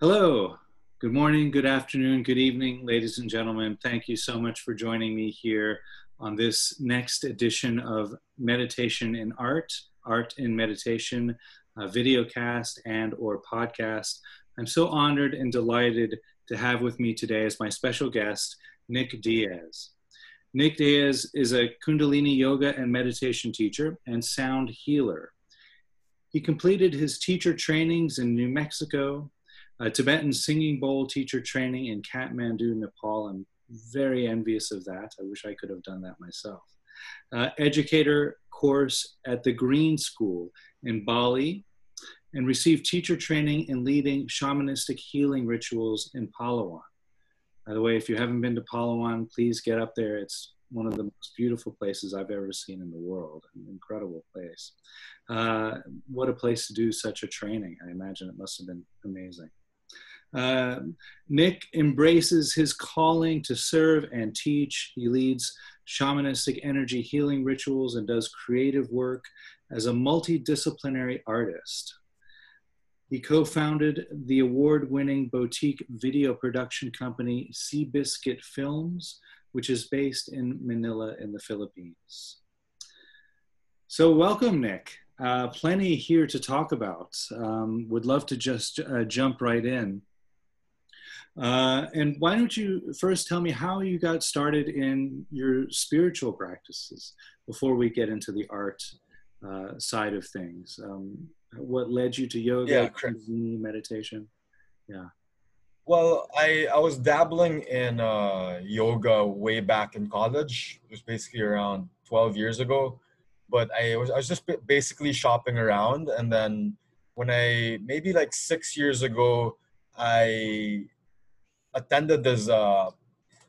Hello, good morning, good afternoon, good evening, ladies and gentlemen. Thank you so much for joining me here on this next edition of Meditation in Art, Art in Meditation, a videocast and or podcast. I'm so honored and delighted to have with me today as my special guest, Nick Diaz. Nick Diaz is a Kundalini yoga and meditation teacher and sound healer. He completed his teacher trainings in New Mexico, a Tibetan singing bowl teacher training in Kathmandu, Nepal. I'm very envious of that. I wish I could have done that myself. Uh, educator course at the Green School in Bali, and received teacher training in leading shamanistic healing rituals in Palawan. By the way, if you haven't been to Palawan, please get up there. It's one of the most beautiful places I've ever seen in the world. An incredible place. Uh, what a place to do such a training. I imagine it must have been amazing. Uh, Nick embraces his calling to serve and teach. He leads shamanistic energy healing rituals and does creative work as a multidisciplinary artist. He co founded the award winning boutique video production company Seabiscuit Films, which is based in Manila in the Philippines. So, welcome, Nick. Uh, plenty here to talk about. Um, would love to just uh, jump right in. Uh, and why don't you first tell me how you got started in your spiritual practices before we get into the art uh, side of things? Um, what led you to yoga, Yeah, meditation? Yeah. Well, I, I was dabbling in uh, yoga way back in college. It was basically around 12 years ago. But I was, I was just basically shopping around. And then when I, maybe like six years ago, I attended this uh,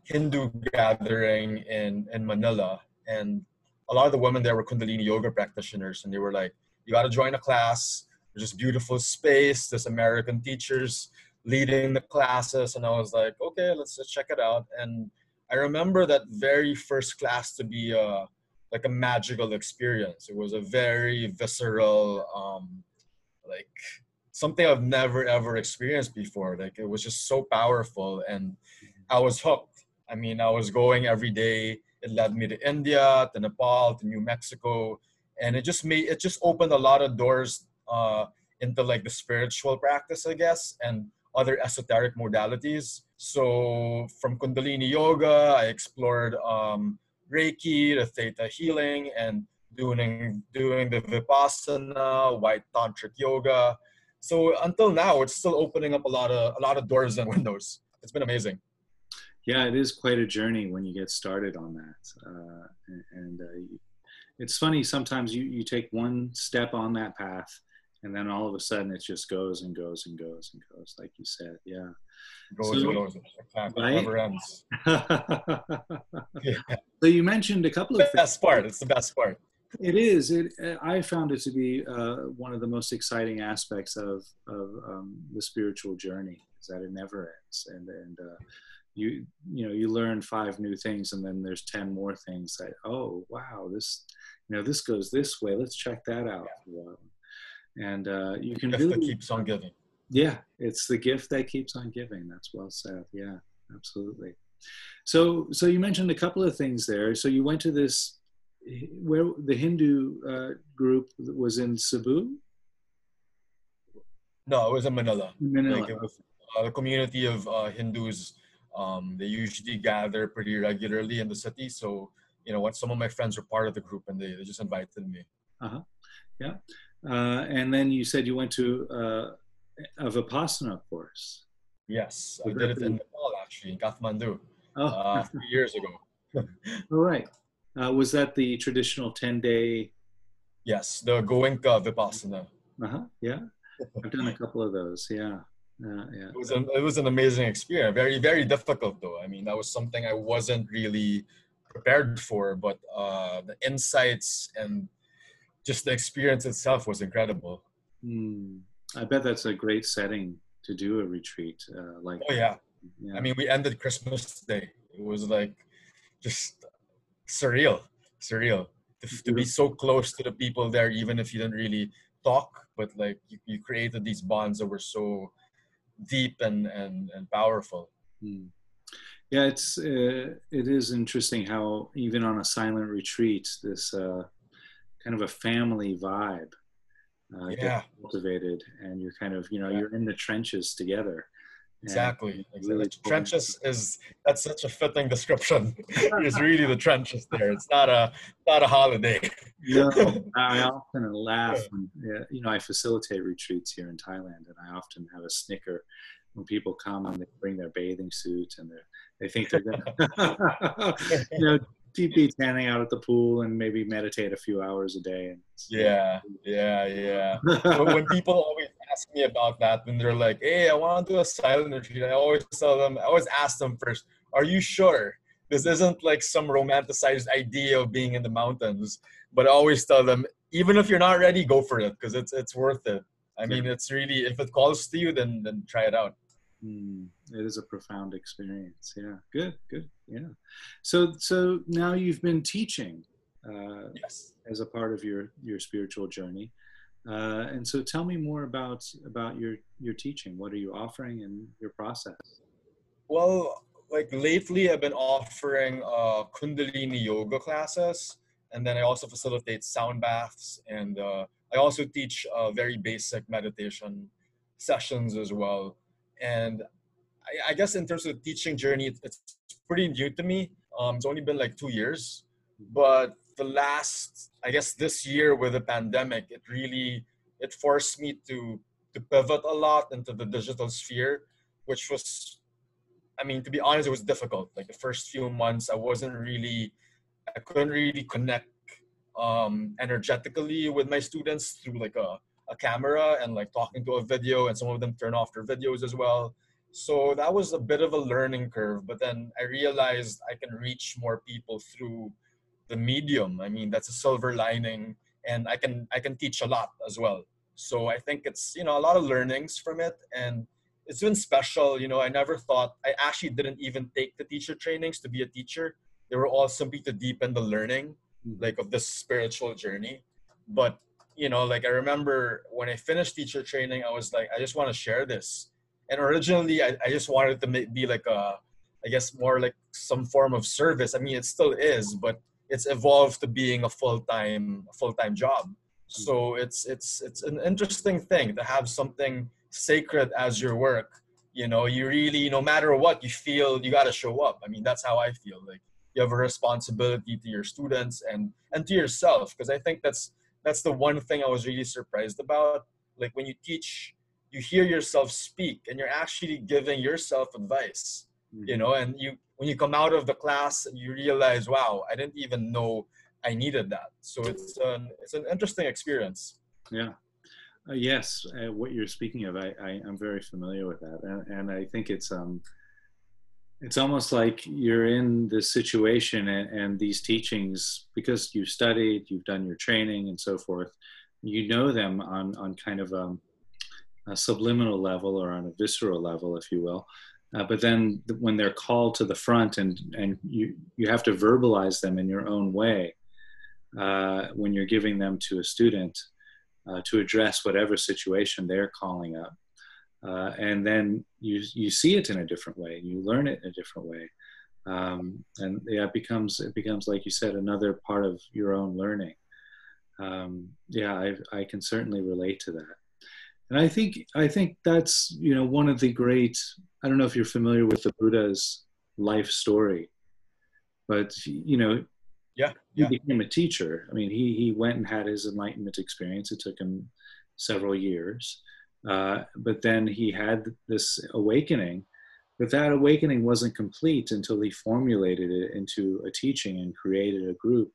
Hindu gathering in, in Manila. And a lot of the women there were Kundalini yoga practitioners. And they were like, you got to join a class. There's this beautiful space. There's American teachers leading the classes. And I was like, okay, let's, let's check it out. And I remember that very first class to be a, like a magical experience. It was a very visceral, um, like something I've never ever experienced before. Like it was just so powerful, and I was hooked. I mean, I was going every day. It led me to India, to Nepal, to New Mexico, and it just made it just opened a lot of doors uh, into like the spiritual practice, I guess, and other esoteric modalities. So from Kundalini yoga, I explored um, Reiki, the Theta healing, and doing doing the Vipassana, white tantric yoga. So until now, it's still opening up a lot of a lot of doors and windows. It's been amazing. Yeah, it is quite a journey when you get started on that. Uh, and and uh, it's funny, sometimes you, you take one step on that path and then all of a sudden it just goes and goes and goes and goes, like you said. Yeah. Goes So- and goes. Exactly. Right? Never ends. Yeah. so you mentioned a couple of The things. best part. It's the best part. It is. It. I found it to be uh, one of the most exciting aspects of of um, the spiritual journey is that it never ends, and and uh, you you know you learn five new things, and then there's ten more things that oh wow this you know this goes this way. Let's check that out. And uh, you can Gift that really keeps on giving. yeah, it's the gift that keeps on giving. That's well said. Yeah, absolutely. So, so you mentioned a couple of things there. So you went to this where the Hindu uh, group was in Cebu, No, it was in Manila. Manila. Like it was uh, a community of uh, Hindus. Um, they usually gather pretty regularly in the city. So, you know, when some of my friends were part of the group and they, they just invited me. Uh, huh. Yeah. and then you said you went to uh, a Vipassana course. Yes, I did it in Nepal actually, in Kathmandu, Oh, uh, three years ago. all right. Uh, was that the traditional 10 day? Yes, the Goenka Vipassana. Uh-huh. Yeah. I've done a couple of those. Yeah. Uh, yeah. It was an, it was an amazing experience. Very very difficult though. I mean, that was something I wasn't really prepared for, but uh, the insights and just the experience itself was incredible. Hmm. I bet that's a great setting to do a retreat uh, like Oh yeah. yeah. I mean, we ended Christmas Day. It was like just surreal, surreal to, to be so close to the people there, even if you didn't really talk, but like you, you created these bonds that were so deep and and, and powerful. Mm. Yeah, it's uh, it is interesting how even on a silent retreat, this uh, kind of a family vibe uh, yeah. cultivated, and you're kind of you know yeah. you're in the trenches together. Exactly. exactly. trenches is that's such a fitting description. it's really the trenches there. It's not a not a holiday. no, I often laugh when you know I facilitate retreats here in Thailand, and I often have a snicker when people come and they bring their bathing suit and they think they're gonna you know deep tanning out at the pool and maybe meditate a few hours a day. yeah, yeah, yeah. when people always ask me about that, when they're like, "Hey, I want to do a silent retreat," I always tell them, I always ask them first, "Are you sure this isn't like some romanticized idea of being in the mountains?" But I always tell them, even if you're not ready, go for it because it's it's worth it. I mean, it's really if it calls to you, then then try it out. Mm, it is a profound experience. Yeah, good, good. Yeah. So, so now you've been teaching uh, yes. as a part of your your spiritual journey, uh, and so tell me more about about your your teaching. What are you offering and your process? Well, like lately, I've been offering uh, Kundalini yoga classes, and then I also facilitate sound baths, and uh, I also teach uh, very basic meditation sessions as well and I, I, guess in terms of teaching journey, it's, it's pretty new to me. Um, it's only been like two years, but the last, I guess, this year with the pandemic, it really it forced me to to pivot a lot into the digital sphere, which was, I mean, to be honest, it was difficult. Like the first few months, I wasn't really, I couldn't really connect um, energetically with my students through like a a camera and like talking to a video and some of them turn off their videos as well so that was a bit of a learning curve but then i realized i can reach more people through the medium i mean that's a silver lining and i can i can teach a lot as well so i think it's you know a lot of learnings from it and it's been special you know i never thought i actually didn't even take the teacher trainings to be a teacher they were all simply to deepen the learning hmm. like of this spiritual journey but you know, like I remember when I finished teacher training, I was like, I just want to share this. And originally, I, I just wanted to be like a, I guess more like some form of service. I mean, it still is, but it's evolved to being a full time full time job. So it's it's it's an interesting thing to have something sacred as your work. You know, you really, no matter what, you feel you got to show up. I mean, that's how I feel. Like you have a responsibility to your students and and to yourself, because I think that's that's the one thing I was really surprised about. Like when you teach, you hear yourself speak and you're actually giving yourself advice, mm-hmm. you know, and you when you come out of the class, you realize, wow, I didn't even know I needed that. So it's an it's an interesting experience. Yeah. Uh, yes, uh, what you're speaking of, I, I am very familiar with that, and, and I think it's um it's almost like you're in this situation and, and, these teachings because you've studied you've done your training and so forth you know them on, on kind of a, a subliminal level or on a visceral level if you will uh, but then when they're called to the front and, and you, you have to verbalize them in your own way uh, when you're giving them to a student uh, to address whatever situation they're calling up uh, and then you you see it in a different way you learn it in a different way. Um, and yeah it becomes it becomes like you said another part of your own learning. Um, yeah I, I can certainly relate to that and i think i think that's you know one of the great i don't know if you're familiar with the buddha's life story but you know yeah, yeah. he became a teacher i mean he he went and had his enlightenment experience it took him several years uh, but then he had this awakening, but that awakening wasn't complete until he formulated it into a teaching and created a group,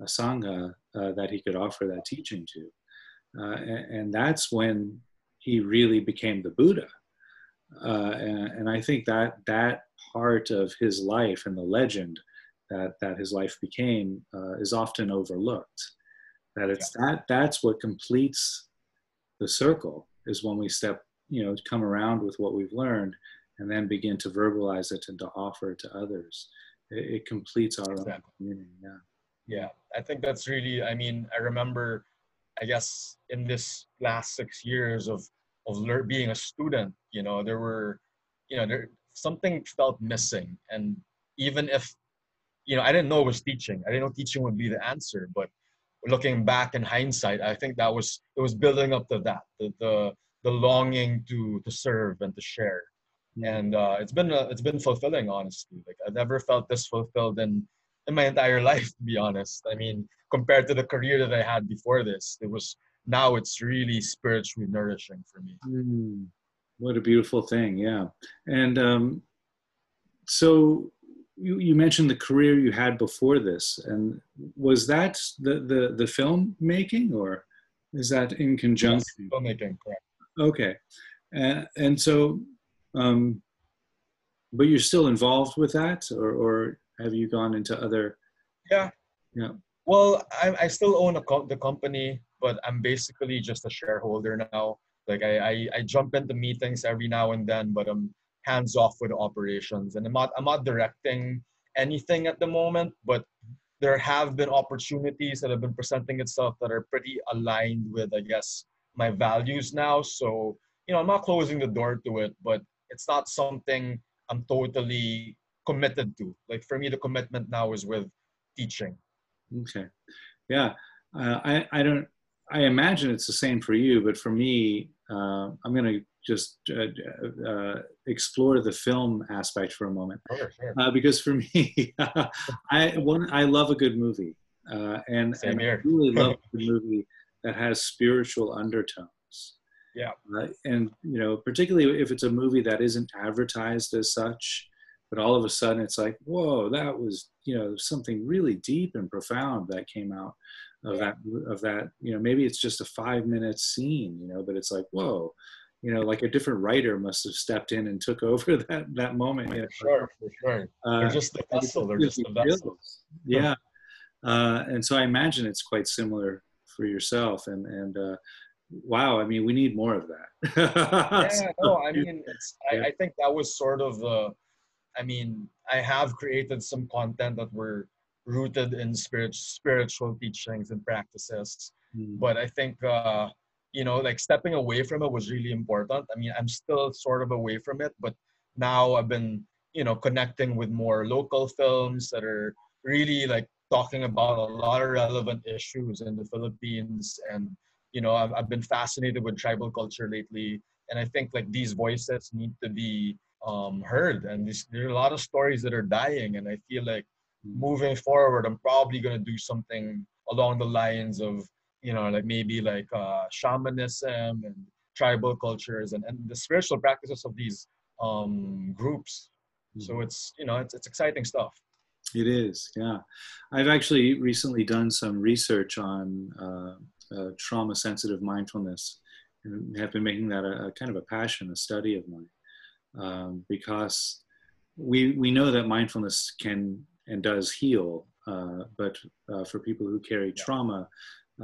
a sangha uh, that he could offer that teaching to. Uh, and, and, that's when he really became the Buddha. Uh, and, and, I think that that part of his life and the legend that, that his life became uh, is often overlooked. That it's yeah. that that's what completes the circle is when we step, you know, come around with what we've learned and then begin to verbalize it and to offer it to others. It, it completes our exactly. own community. Yeah. Yeah. I think that's really, I mean, I remember, I guess, in this last six years of of lear- being a student you know there were you know there something felt missing. And even if you know i didn't know it was teaching. I didn't know teaching would be the answer but looking back in hindsight i think that was it was building up to that the the, the longing to to serve and to share. Mm-hmm. and uh, it's been a, it's been fulfilling honestly. Like i've never felt this fulfilled in in my entire life to be honest. I mean compared to the career that i had before this it was now it's really spiritually nourishing for me. Mm, what a beautiful thing yeah. And um, so you, you mentioned the career you had before this and was that the the, the film making or is that in conjunction? yes, filmmaking correct. Okay. Uh, and so um, but you're still involved with that or, or have you gone into other yeah yeah well i, I still own a co- the company but I'm basically just a shareholder now. Like I, I, I jump into meetings every now and then, but I'm hands off with operations, and I'm not I'm not directing anything at the moment. But there have been opportunities that have been presenting itself that are pretty aligned with, I guess, my values now. So you know, I'm not closing the door to it, but it's not something I'm totally committed to. Like for me, the commitment now is with teaching. Okay, yeah. Uh, I I don't I imagine it's the same for you, but for me, uh, I'm going to just uh, uh, explore the film aspect for a moment, sure, sure. Uh, because for me, I one I love a good movie, uh, and, and I really love a movie that has spiritual undertones. Yeah, uh, and you know, particularly if it's a movie that isn't advertised as such, but all of a sudden it's like, whoa, that was you know something really deep and profound that came out of that of that you know maybe it's just a five minute scene you know but it's like whoa you know like a different writer must have stepped in and took over that that moment. For sure for sure. Uh, they're just the vessel they're just the vessel. yeah. Uh, and so i imagine it's quite similar for yourself and and uh, wow i mean we need more of that. Yeah no i mean it's I, I think that was sort of the i mean i have created some content that were rooted in spirit, spiritual teachings and practices. Mm. But I think, uh, you know, like stepping away from it was really important. I mean, I'm still sort of away from it, but now I've been, you know, connecting with more local films that are really like talking about a lot of relevant issues in the Philippines. And, you know, I've, I've been fascinated with tribal culture lately. And I think like these voices need to be um, heard. And this, there are a lot of stories that are dying. And I feel like moving forward, I'm probably gonna do something along the lines of you know like maybe like uh, shamanism and tribal cultures and, and the spiritual practices of these um, groups. So mm-hmm. it's you know it's it's exciting stuff. It is, yeah. I've actually recently done some research on uh, uh, trauma sensitive mindfulness and have been making that a, a, kind of a passion, a study of mine, um, because we we know that mindfulness can and does heal. Uh, but uh, for people who carry trauma,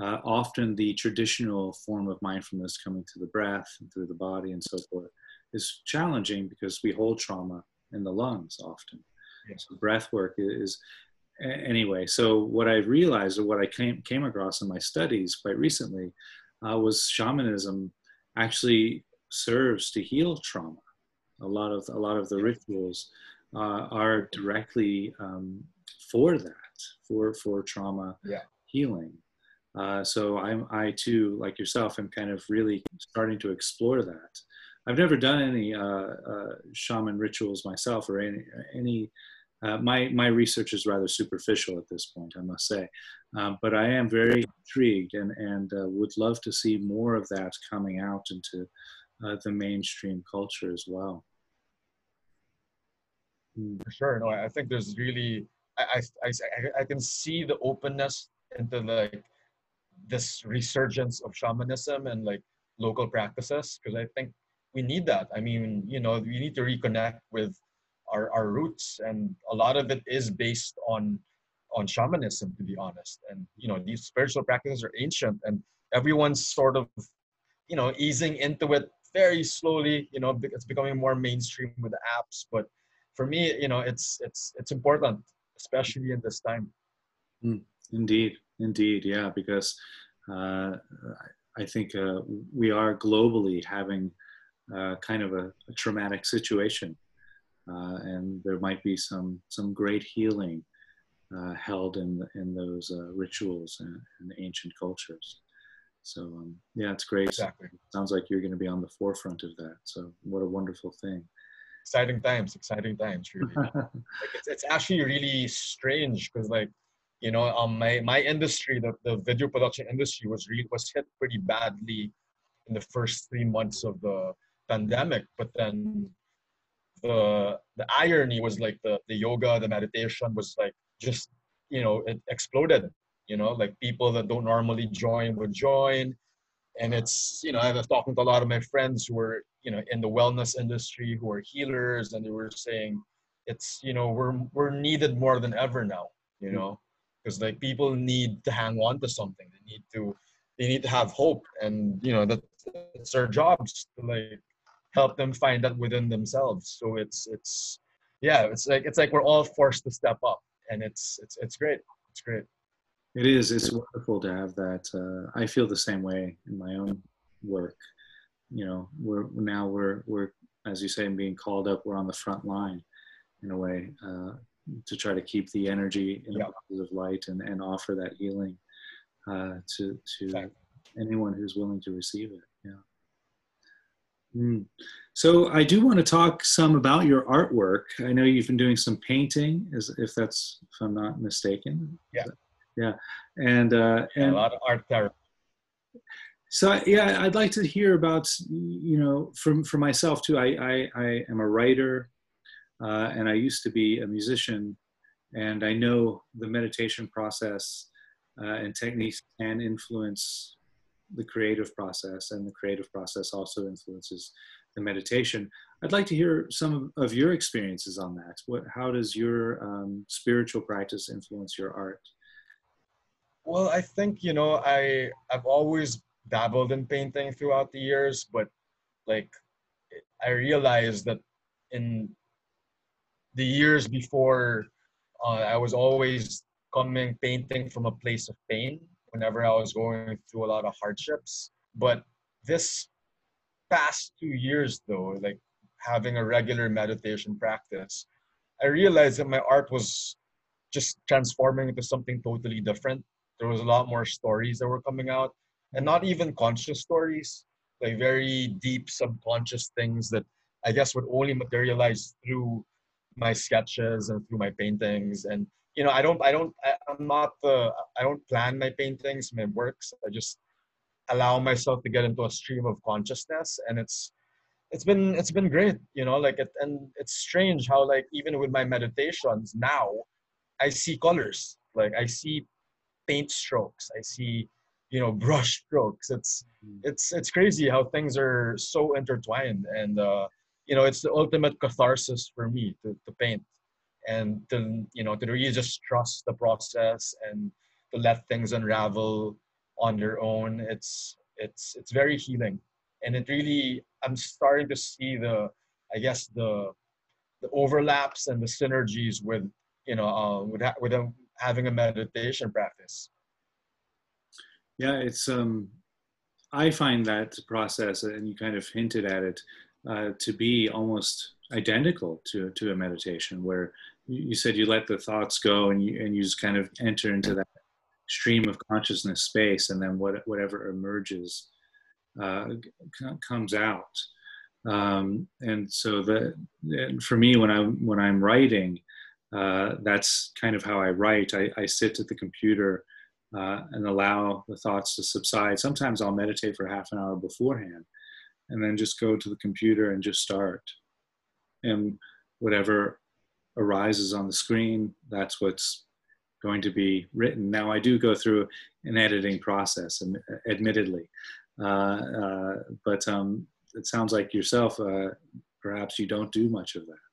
uh, often the traditional form of mindfulness coming through the breath and through the body and so forth is challenging because we hold trauma in the lungs often. Yes. So breath work is anyway. So what I realized or what I came, came across in my studies quite recently uh, was shamanism actually serves to heal trauma. A lot of a lot of the rituals uh, are directly um, for that, for for trauma yeah. healing. Uh, so I'm I too, like yourself, am kind of really starting to explore that. I've never done any uh, uh shaman rituals myself or any any. Uh, my my research is rather superficial at this point, I must say, um, but I am very intrigued and and uh, would love to see more of that coming out into the mainstream culture as well. Mm, for sure. No, I think there's really, I, I, I, I can see the openness into like this resurgence of shamanism and like local practices because I think we need that. I mean, you know, we need to reconnect with our, our roots and a lot of it is based on on shamanism to be honest and you know these spiritual practices are ancient and everyone's sort of you know easing into it very slowly you know it's becoming more mainstream with the apps but for me, you know, it's it's it's important, especially in this time. Mm, indeed, indeed, yeah, because uh, I think uh, we are globally having uh, kind of a, a traumatic situation, uh, and there might be some some great healing uh, held in in those uh, rituals and, and, ancient cultures. So um, yeah, it's great. Exactly. Sounds like you're going to be on the forefront of that. So what a wonderful thing. Exciting times, exciting times, really. like it's, it's actually really strange because like you know um my my industry the, the video production industry was really was hit pretty badly in the first three months of the pandemic but then the the irony was like the the yoga the meditation was like just you know it exploded you know like people that don't normally join would join. And it's you know i was talking to a lot of my friends who were you know in the wellness industry who are healers and they were saying it's you know we're we're needed more than ever now you know? Because like people need to hang on to something. They need to they need to have hope. And you know that it's our jobs to like help them find that within themselves. So it's it's yeah it's like it's like we're all forced to step up. And it's it's it's great. It's great it is it's wonderful to have that uh, i feel the same way in my own work you know we're now we're we're as you say being called up we're on the front line in a way uh, to try to keep the energy in yeah. a positive light and, and offer that healing uh, to to exactly. anyone who's willing to receive it. Yeah. Mm. So I do want to talk some about your artwork. I know you've been doing some painting, as if that's if I'm not mistaken. Yeah. Yeah, and uh, and a lot of art therapy. So yeah, I'd like to hear about you know from for myself too. I I, I am a writer. Uh, and I used to be a musician, and I know the meditation process uh, and techniques can influence the creative process, and the creative process also influences the meditation. I'd like to hear some of your experiences on that. What, how does your um, spiritual practice influence your art? Well, I think you know I I've always dabbled in painting throughout the years, but like I realized that in the years before, uh, I was always coming painting from a place of pain whenever I was going through a lot of hardships. But this past two years, though, like having a regular meditation practice, I realized that my art was just transforming into something totally different. There was a lot more stories that were coming out, and not even conscious stories, like very deep subconscious things that I guess would only materialize through my sketches and through my paintings. And you know i don't i don't I, i'm not the i don't plan my paintings my works. I just allow myself to get into a stream of consciousness and it's it's been it's been great you know like it and it's strange how like even with my meditations now i see colors. Like i see paint strokes. I see you know brush strokes. It's mm. it's it's crazy how things are so intertwined and uh you know it's the ultimate catharsis for me to, to paint and to you know to really just trust the process and to let things unravel on their own. It's it's it's very healing. And it really i'm starting to see the i guess the the overlaps and the synergies with you know uh, with with having a meditation practice? Yeah it's um i find that process and you kind of hinted at it uh, to be almost identical to, to a meditation where you said you let the thoughts go and you, and you just kind of enter into that stream of consciousness space and then what, whatever emerges uh, comes out. Um, and so the and for me when i when i'm writing uh, that's kind of how i write i, I sit at the computer uh, and allow the thoughts to subside sometimes i'll meditate for half an hour beforehand and then just go to the computer and just start. And whatever arises on the screen, that's what's going to be written. Now, I do go through an editing process, and admittedly, uh, uh, but um, it sounds like yourself. Uh, perhaps you don't do much of that,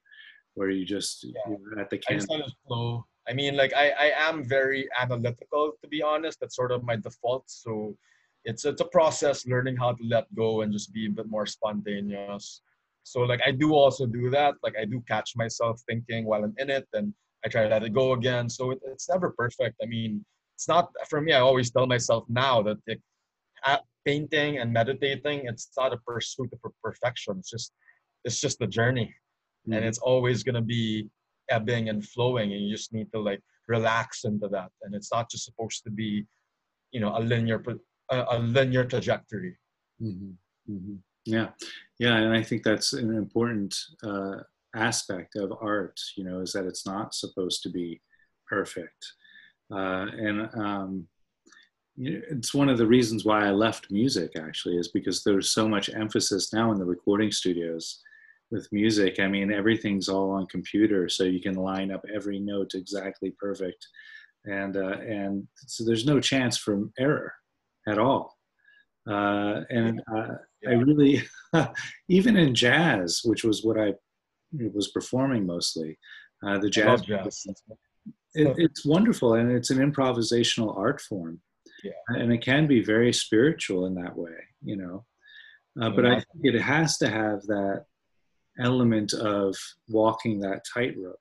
where you just yeah. you're at the canvas. I just flow. I mean, like I, I am very analytical, to be honest. That's sort of my default. So it's it's a process learning how to let go and just be a bit more spontaneous so like i do also do that like i do catch myself thinking while i'm in it and i try to let it go again so it, it's never perfect i mean it's not for me i always tell myself now that it, painting and meditating it's not a pursuit of perfection it's just it's just a journey mm-hmm. and it's always going to be ebbing and flowing and you just need to like relax into that and it's not just supposed to be you know a linear a, a linear trajectory mm-hmm. Mm-hmm. yeah yeah and i think that's an important uh, aspect of art you know is that it's not supposed to be perfect uh, and um, it's one of the reasons why I left music actually is because there's so much emphasis now in the recording studios with music. I mean, everything's all on computer, so you can line up every note exactly perfect, and uh, and so there's no chance for error at all. Uh, and uh, I really, even in jazz, which was what I was performing mostly, uh, the jazz. jazz. It, it's wonderful, and it's an improvisational art form yeah. and it can be very spiritual in that way you know uh, but i think it has to have that element of walking that tightrope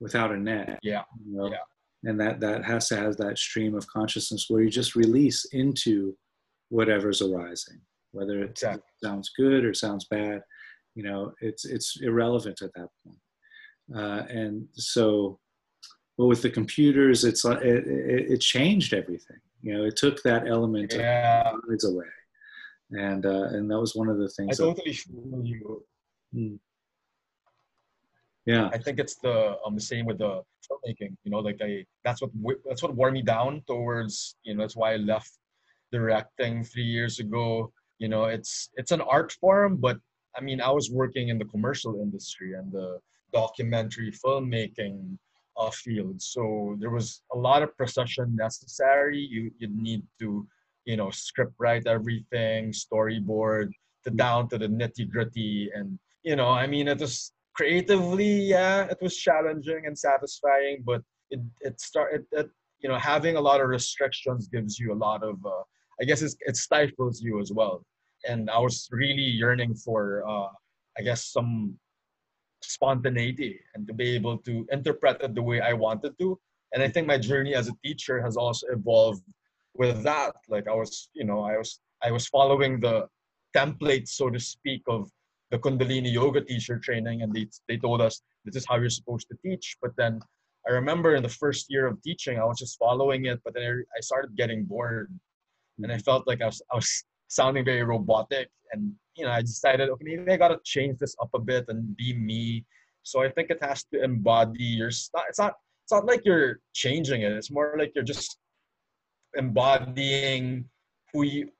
without a net yeah you know? yeah and that that has to have that stream of consciousness where you just release into whatever's arising whether it exactly. sounds good or sounds bad you know it's it's irrelevant at that point uh, and so but with the computers it's like it, it, it changed everything you know, it took that element yeah. of away, and uh, and that was one of the things. I totally feel you. Hmm. Yeah, I think it's the um the same with the filmmaking. You know, like I that's what that's what wore me down towards. You know, that's why I left directing three years ago. You know, it's it's an art form, but I mean, I was working in the commercial industry and the documentary filmmaking uh, field. So there was a lot of precision necessary. You you need to, you know, script write everything, storyboard, to down to the nitty gritty, and you know, I mean, it was creatively, yeah, it was challenging and satisfying, but it it started it, you know having a lot of restrictions gives you a lot of uh, I guess it stifles you as well. And I was really yearning for uh, I guess some spontaneity and to be able to interpret it the way I wanted to. And I think my journey as a teacher has also evolved with that. Like I was, you know, I was I was following the template, so to speak, of the Kundalini yoga teacher training, and they they told us this is how you're supposed to teach. But then I remember in the first year of teaching, I was just following it, but then I, I started getting bored, and I felt like I was I was sounding very robotic. And you know i decided okay maybe i gotta change this up a bit and be me. So i think it has to embody your not it's not it's not like you're changing it. It's more like you're just embodying who you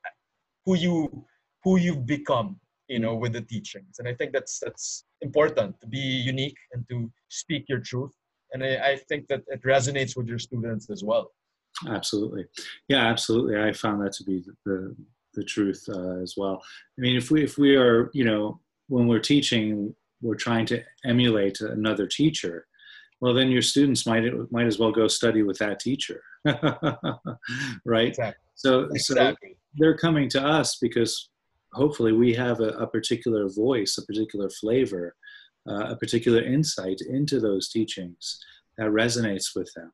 who you who you've become you know with the teachings and i think that's that's important to be unique and to speak your truth and i, I think that it resonates with your students as well absolutely yeah absolutely i found that to be the the truth uh, as well. I mean, if we if we are you know when we're teaching, we're trying to emulate another teacher. Well, then your students might might as well go study with that teacher, right? Exactly. So exactly. so they're coming to us because hopefully we have a, a particular voice, a particular flavor, uh, a particular insight into those teachings that resonates with them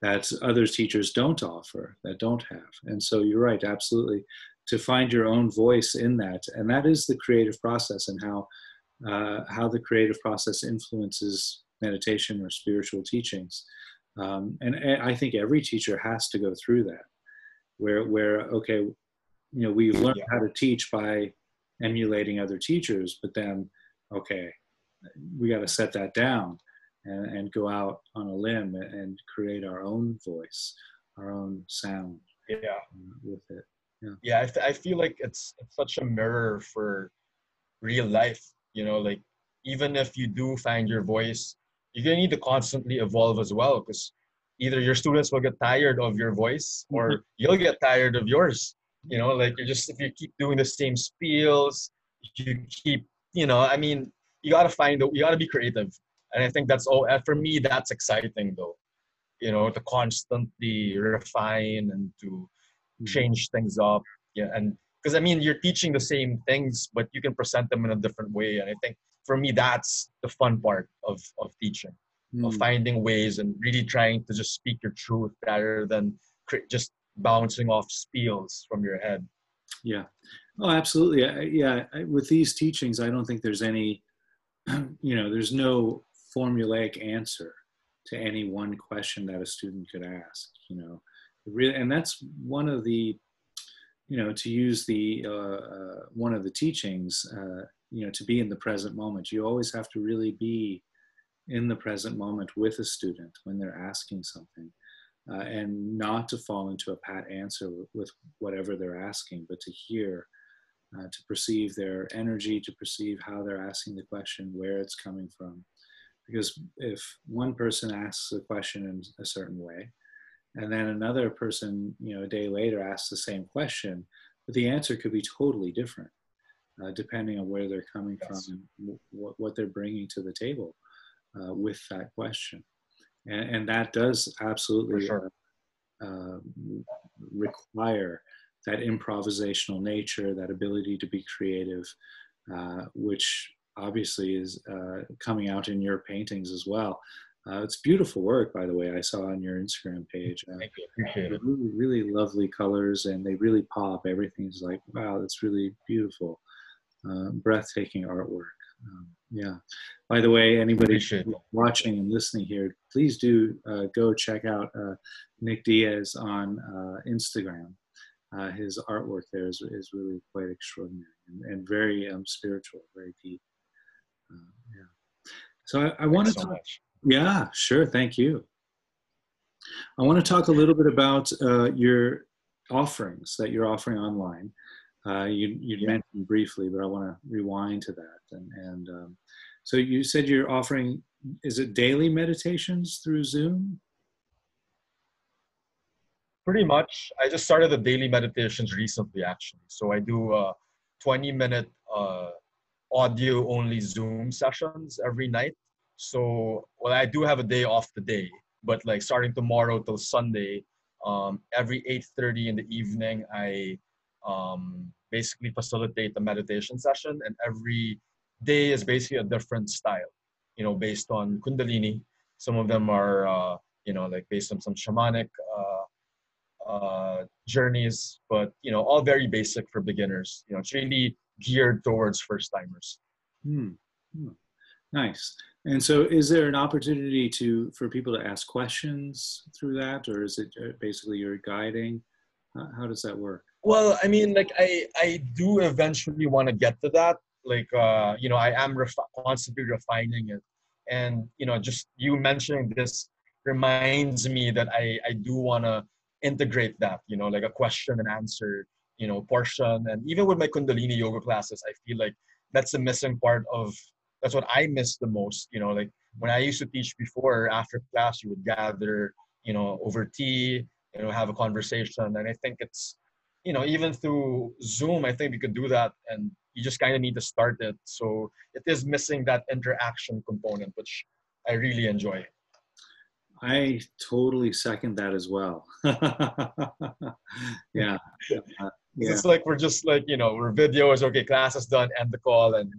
that other teachers don't offer, that don't have. And so you're right, absolutely to find your own voice in that and that is the creative process and how uh, how the creative process influences meditation or spiritual teachings um, and i think every teacher has to go through that where where okay you know we learn how to teach by emulating other teachers but then okay we got to set that down and, and go out on a limb and create our own voice our own sound yeah. with it. Yeah, yeah I, th- I feel like it's, it's such a mirror for real life you know like even if you do find your voice you're going to need to constantly evolve as well because either your students will get tired of your voice or mm-hmm. you'll get tired of yours you know like you're just if you keep doing the same spiels you keep you know i mean you got to find you got to be creative and i think that's all for me that's exciting though you know to constantly refine and to Mm-hmm. change things up yeah and because i mean you're teaching the same things but you can present them in a different way and i think for me that's the fun part of of teaching mm. of finding ways and really trying to just speak your truth rather than cre- just bouncing off spiels from your head. Yeah. Oh, absolutely. I, yeah. I, with these teachings, I don't think there's any, you know, there's no formulaic answer to any one question that a student could ask, you know, really, and that's one of the, you know, to use the, uh, uh, one of the teachings, uh, you know, to be in the present moment, you always have to really be in the present moment with a student when they're asking something. Uh, and not to fall into a pat answer with, with whatever they're asking, but to hear, uh, to perceive their energy, to perceive how they're asking the question, where it's coming from. Because if one person asks a question in a certain way, and then another person, you know, a day later asks the same question, but the answer could be totally different, uh, depending on where they're coming yes. from and what, what they're bringing to the table uh, with that question. And, and, that does absolutely sure. uh, require that improvisational nature, that ability to be creative, uh, which obviously is uh, coming out in your paintings as well. Uh, it's beautiful work, by the way. I saw on your Instagram page. Uh, Thank you. Appreciate it. Really, really lovely colors, and they really pop. Everything's like, wow, that's really beautiful, uh, breathtaking artwork. Um, yeah. By the way, anybody watching and listening here, please do uh, go check out uh, Nick Diaz on uh, Instagram. Uh, his artwork there is, is really quite extraordinary and, and very um, spiritual, very deep. Uh, yeah. So I, I want to so talk. Much. Yeah, sure. Thank you. I want to talk a little bit about uh, your offerings that you're offering online. Uh, you you yeah. mentioned briefly, but I want to rewind to that. And, and um, so you said you're offering, is it daily meditations through Zoom? Pretty much. I just started the daily meditations recently, actually. So I do uh, 20 minute uh, audio only Zoom sessions every night. So, well, I do have a day off today, but like starting tomorrow till Sunday, um, every 8.30 in the evening, I um, basically facilitate a meditation session and every day is basically a different style, you know, based on Kundalini. Some of them are, uh, you know, like based on some shamanic uh, uh, journeys, but, you know, all very basic for beginners. You know, it's really geared towards first timers. Hmm. Hmm. Nice. And so, is there an opportunity to for people to ask questions through that, or is it uh, basically you're guiding? How does that work? Well, I mean, like I I do eventually want to get to that. Like uh, you know, I am ref- constantly refining it, and you know, just you mentioning this reminds me that I I do want to integrate that. You know, like a question and answer. You know, portion, and even with my Kundalini yoga classes, I feel like that's the missing part of. That's what I miss the most. You know, like when I used to teach before, after class, you would gather, you know, over tea, you know, have a conversation, and I think it's you know, even through Zoom, I think we could do that, and you just kind of need to start it. So it is missing that interaction component, which I really enjoy. I totally second that as well. yeah. Yeah. It's like we're just like, you know, we're video is okay, class is done, end the call and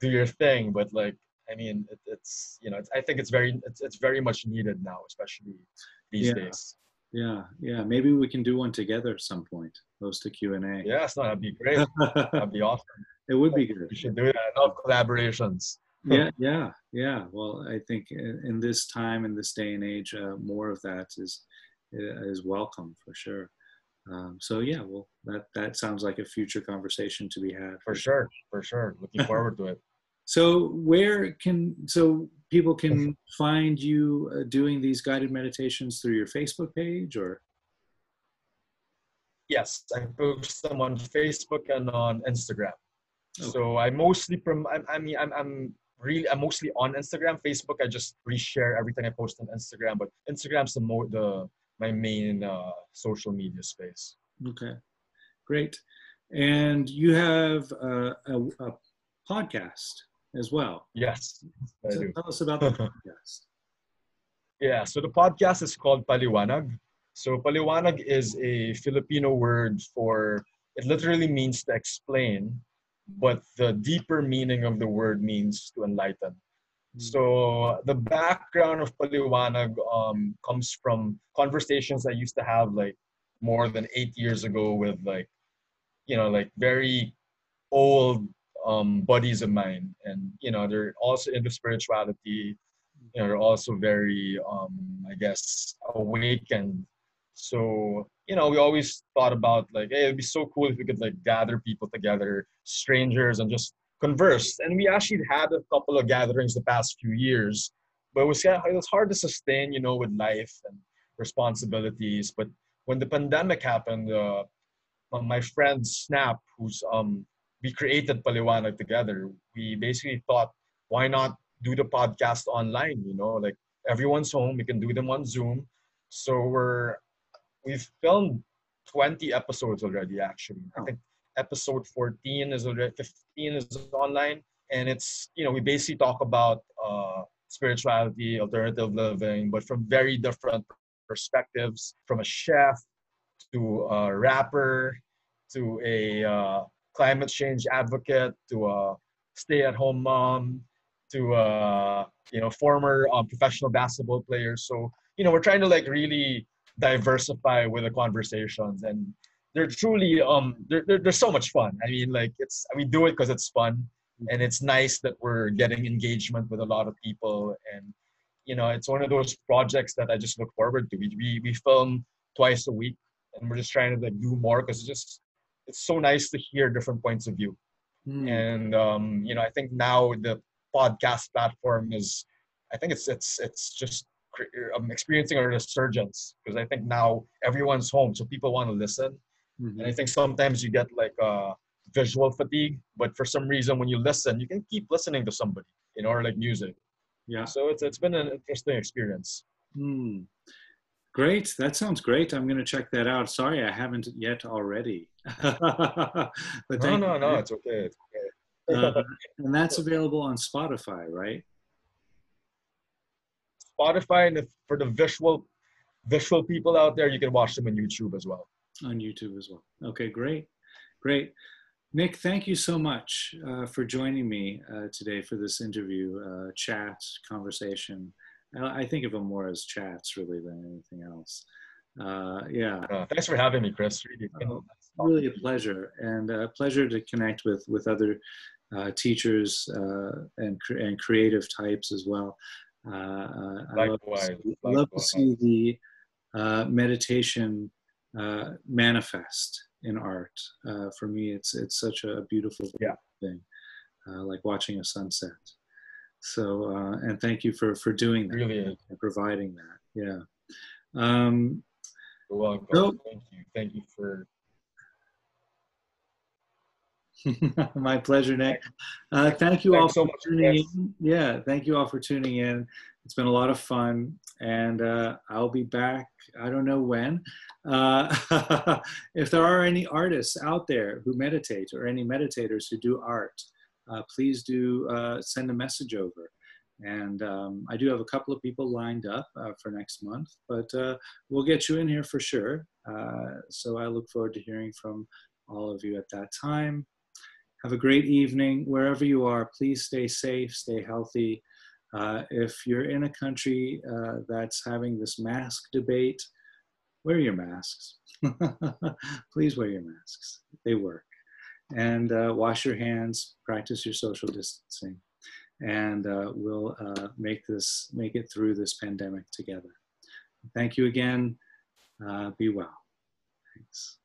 do your thing. But like, I mean, it, it's, you know, it's, I think it's very, it's, it's very much needed now, especially these yeah. days. Yeah. Yeah. Maybe we can do one together at some point host a Q&A. Yes, no, that'd be great. that'd be awesome. It would be good. We should do that. Love collaborations. yeah, yeah, yeah. Well, I think in, in this time, in this day and age, uh, more of that is is welcome for sure. Um, so yeah, well, that that sounds like a future conversation to be had. For sure, for sure. Looking forward to it. So where can so people can find you uh, doing these guided meditations through your Facebook page or? yes, I post them on Facebook and on Instagram. Okay. So I mostly from I, I mean I'm, I'm really I'm mostly on Instagram. Facebook I just reshare everything I post on Instagram, but Instagram's the more the my main uh, social media space. Okay, great. And you have uh, a, a, podcast as well. Yes, so tell us about the podcast. Yeah, so the podcast is called Paliwanag. So paliwanag is a Filipino word for, it literally means to explain, but the deeper meaning of the word means to enlighten. Hmm. So the background of paliwanag um, comes from conversations I used to have like more than eight years ago with like, you know, like very old um, buddies of mine, and you know, they're also into spirituality. You know, they're also very, um, I guess, awakened. So you know, we always thought about like, hey, it'd be so cool if we could like gather people together, strangers, and just converse. And we actually had a couple of gatherings the past few years, but it was it was hard to sustain, you know, with life and responsibilities. But when the pandemic happened, uh, my friend Snap, who's um, we created Paliwanag together. We basically thought, why not do the podcast online? You know, like everyone's home, we can do them on Zoom. So we're we've filmed 20 episodes already. Actually, I think episode 14 is already 15 is online, and it's you know we basically talk about uh, spirituality, alternative living, but from very different perspectives, from a chef to a rapper to a uh, climate change advocate to a stay-at-home mom to a you know former um, professional basketball player. So you know we're trying to like really diversify with the conversations and they're truly um they're, they're, they're so much fun. I mean like it's we do it because it's fun and it's nice that we're getting engagement with a lot of people. And you know it's one of those projects that i just look forward to. We, we, we film twice a week and we're just trying to like do more because it's just it's so nice to hear different points of view mm. and um you know i think now the podcast platform is i think it's it's it's just I'm experiencing a resurgence because I think now everyone's home, so people want to listen. Mm-hmm. And I think sometimes you get like uh, visual fatigue, but for some reason, when you listen, you can keep listening to somebody, you know, or like music. Yeah. So it's it's been an interesting experience. Mm. Great. That sounds great. I'm going to check that out. Sorry, I haven't yet already. but no, no, no, it's okay. It's okay. uh, and that's available on Spotify, right? Spotify, and if, for the visual visual people out there, you can watch them on YouTube as well. On YouTube as well. Okay, great, great. Nick, thank you so much uh, for joining me uh, today for this interview, uh, chat, conversation. I think of them more as chats really than anything else. Uh, yeah. Uh, thanks for having me, Chris. Really, oh, really a pleasure, and a pleasure to connect with with other uh, teachers and and creative types as well. Uh, uh, I love to, see, love to see the uh, meditation manifest in art. for me, it's it's such a beautiful yeah. thing, like watching a sunset. So, uh, and thank you for for doing that really and providing that. Yeah. Um, You're welcome. So, thank you. Thank you for My pleasure, Nick. Uh, thank you Thanks all for so much, tuning Chris. in. Yeah, thank you all for tuning in. It's been a lot of fun, and uh, I'll be back. I don't know when. Uh, if there are any artists out there who meditate or any meditators who do art, please do uh, send a message over. And um, I do have a couple of people lined up uh, for next month, but we'll get you in here for sure. so I look forward to hearing from all of you at that time. Have a great evening. Wherever you are, please stay safe, stay healthy. Uh, if you're in a country uh, that's having this mask debate, wear your masks. please wear your masks. They work. And uh, wash your hands, practice your social distancing, and uh, we'll uh, make this make it through this pandemic together. Thank you again. Uh, be well. Thanks.